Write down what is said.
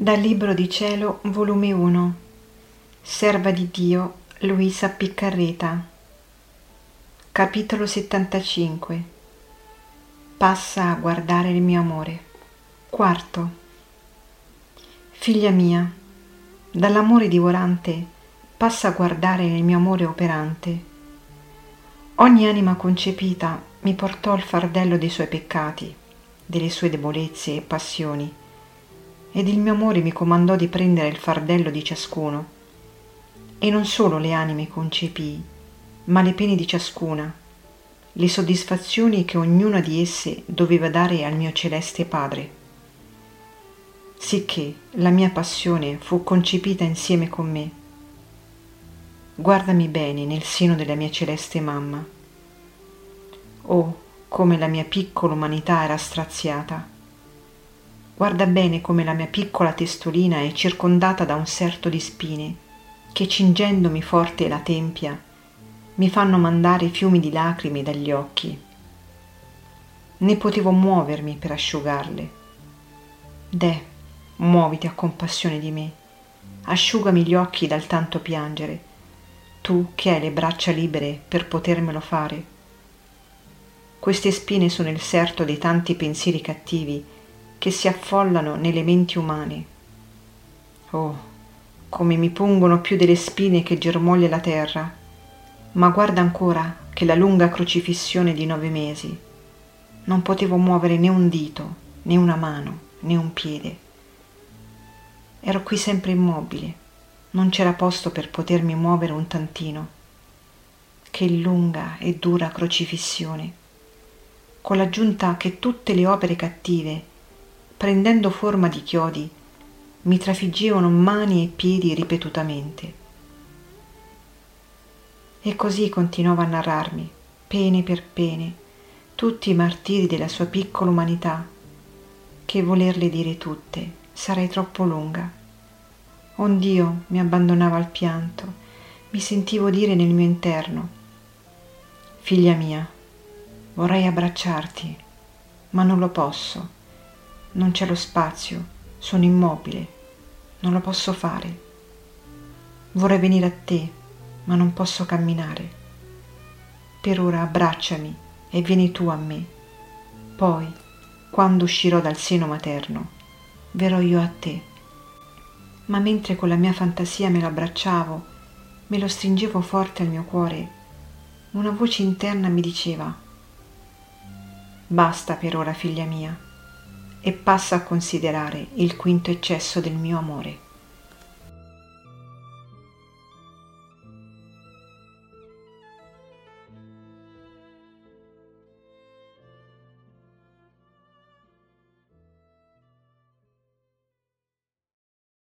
Dal Libro di Cielo, volume 1, Serva di Dio, Luisa Piccarreta, capitolo 75. Passa a guardare il mio amore. Quarto. Figlia mia, dall'amore divorante passa a guardare il mio amore operante. Ogni anima concepita mi portò il fardello dei suoi peccati, delle sue debolezze e passioni ed il mio amore mi comandò di prendere il fardello di ciascuno. E non solo le anime concepii, ma le pene di ciascuna, le soddisfazioni che ognuna di esse doveva dare al mio celeste Padre. Sicché la mia passione fu concepita insieme con me. Guardami bene nel seno della mia celeste mamma. Oh, come la mia piccola umanità era straziata Guarda bene come la mia piccola testolina è circondata da un serto di spine che cingendomi forte la tempia mi fanno mandare fiumi di lacrime dagli occhi. Ne potevo muovermi per asciugarle. Deh, muoviti a compassione di me, asciugami gli occhi dal tanto piangere, tu che hai le braccia libere per potermelo fare. Queste spine sono il serto dei tanti pensieri cattivi che si affollano nelle menti umane. Oh, come mi pungono più delle spine che germoglia la terra, ma guarda ancora che la lunga crocifissione di nove mesi. Non potevo muovere né un dito, né una mano, né un piede. Ero qui sempre immobile, non c'era posto per potermi muovere un tantino. Che lunga e dura crocifissione, con l'aggiunta che tutte le opere cattive prendendo forma di chiodi, mi trafiggevano mani e piedi ripetutamente. E così continuava a narrarmi, pene per pene, tutti i martiri della sua piccola umanità, che volerle dire tutte sarei troppo lunga. Ond'io mi abbandonavo al pianto, mi sentivo dire nel mio interno, Figlia mia, vorrei abbracciarti, ma non lo posso non c'è lo spazio, sono immobile, non lo posso fare. Vorrei venire a te, ma non posso camminare. Per ora abbracciami e vieni tu a me. Poi, quando uscirò dal seno materno, verrò io a te. Ma mentre con la mia fantasia me lo abbracciavo, me lo stringevo forte al mio cuore, una voce interna mi diceva, Basta per ora, figlia mia e passa a considerare il quinto eccesso del mio amore.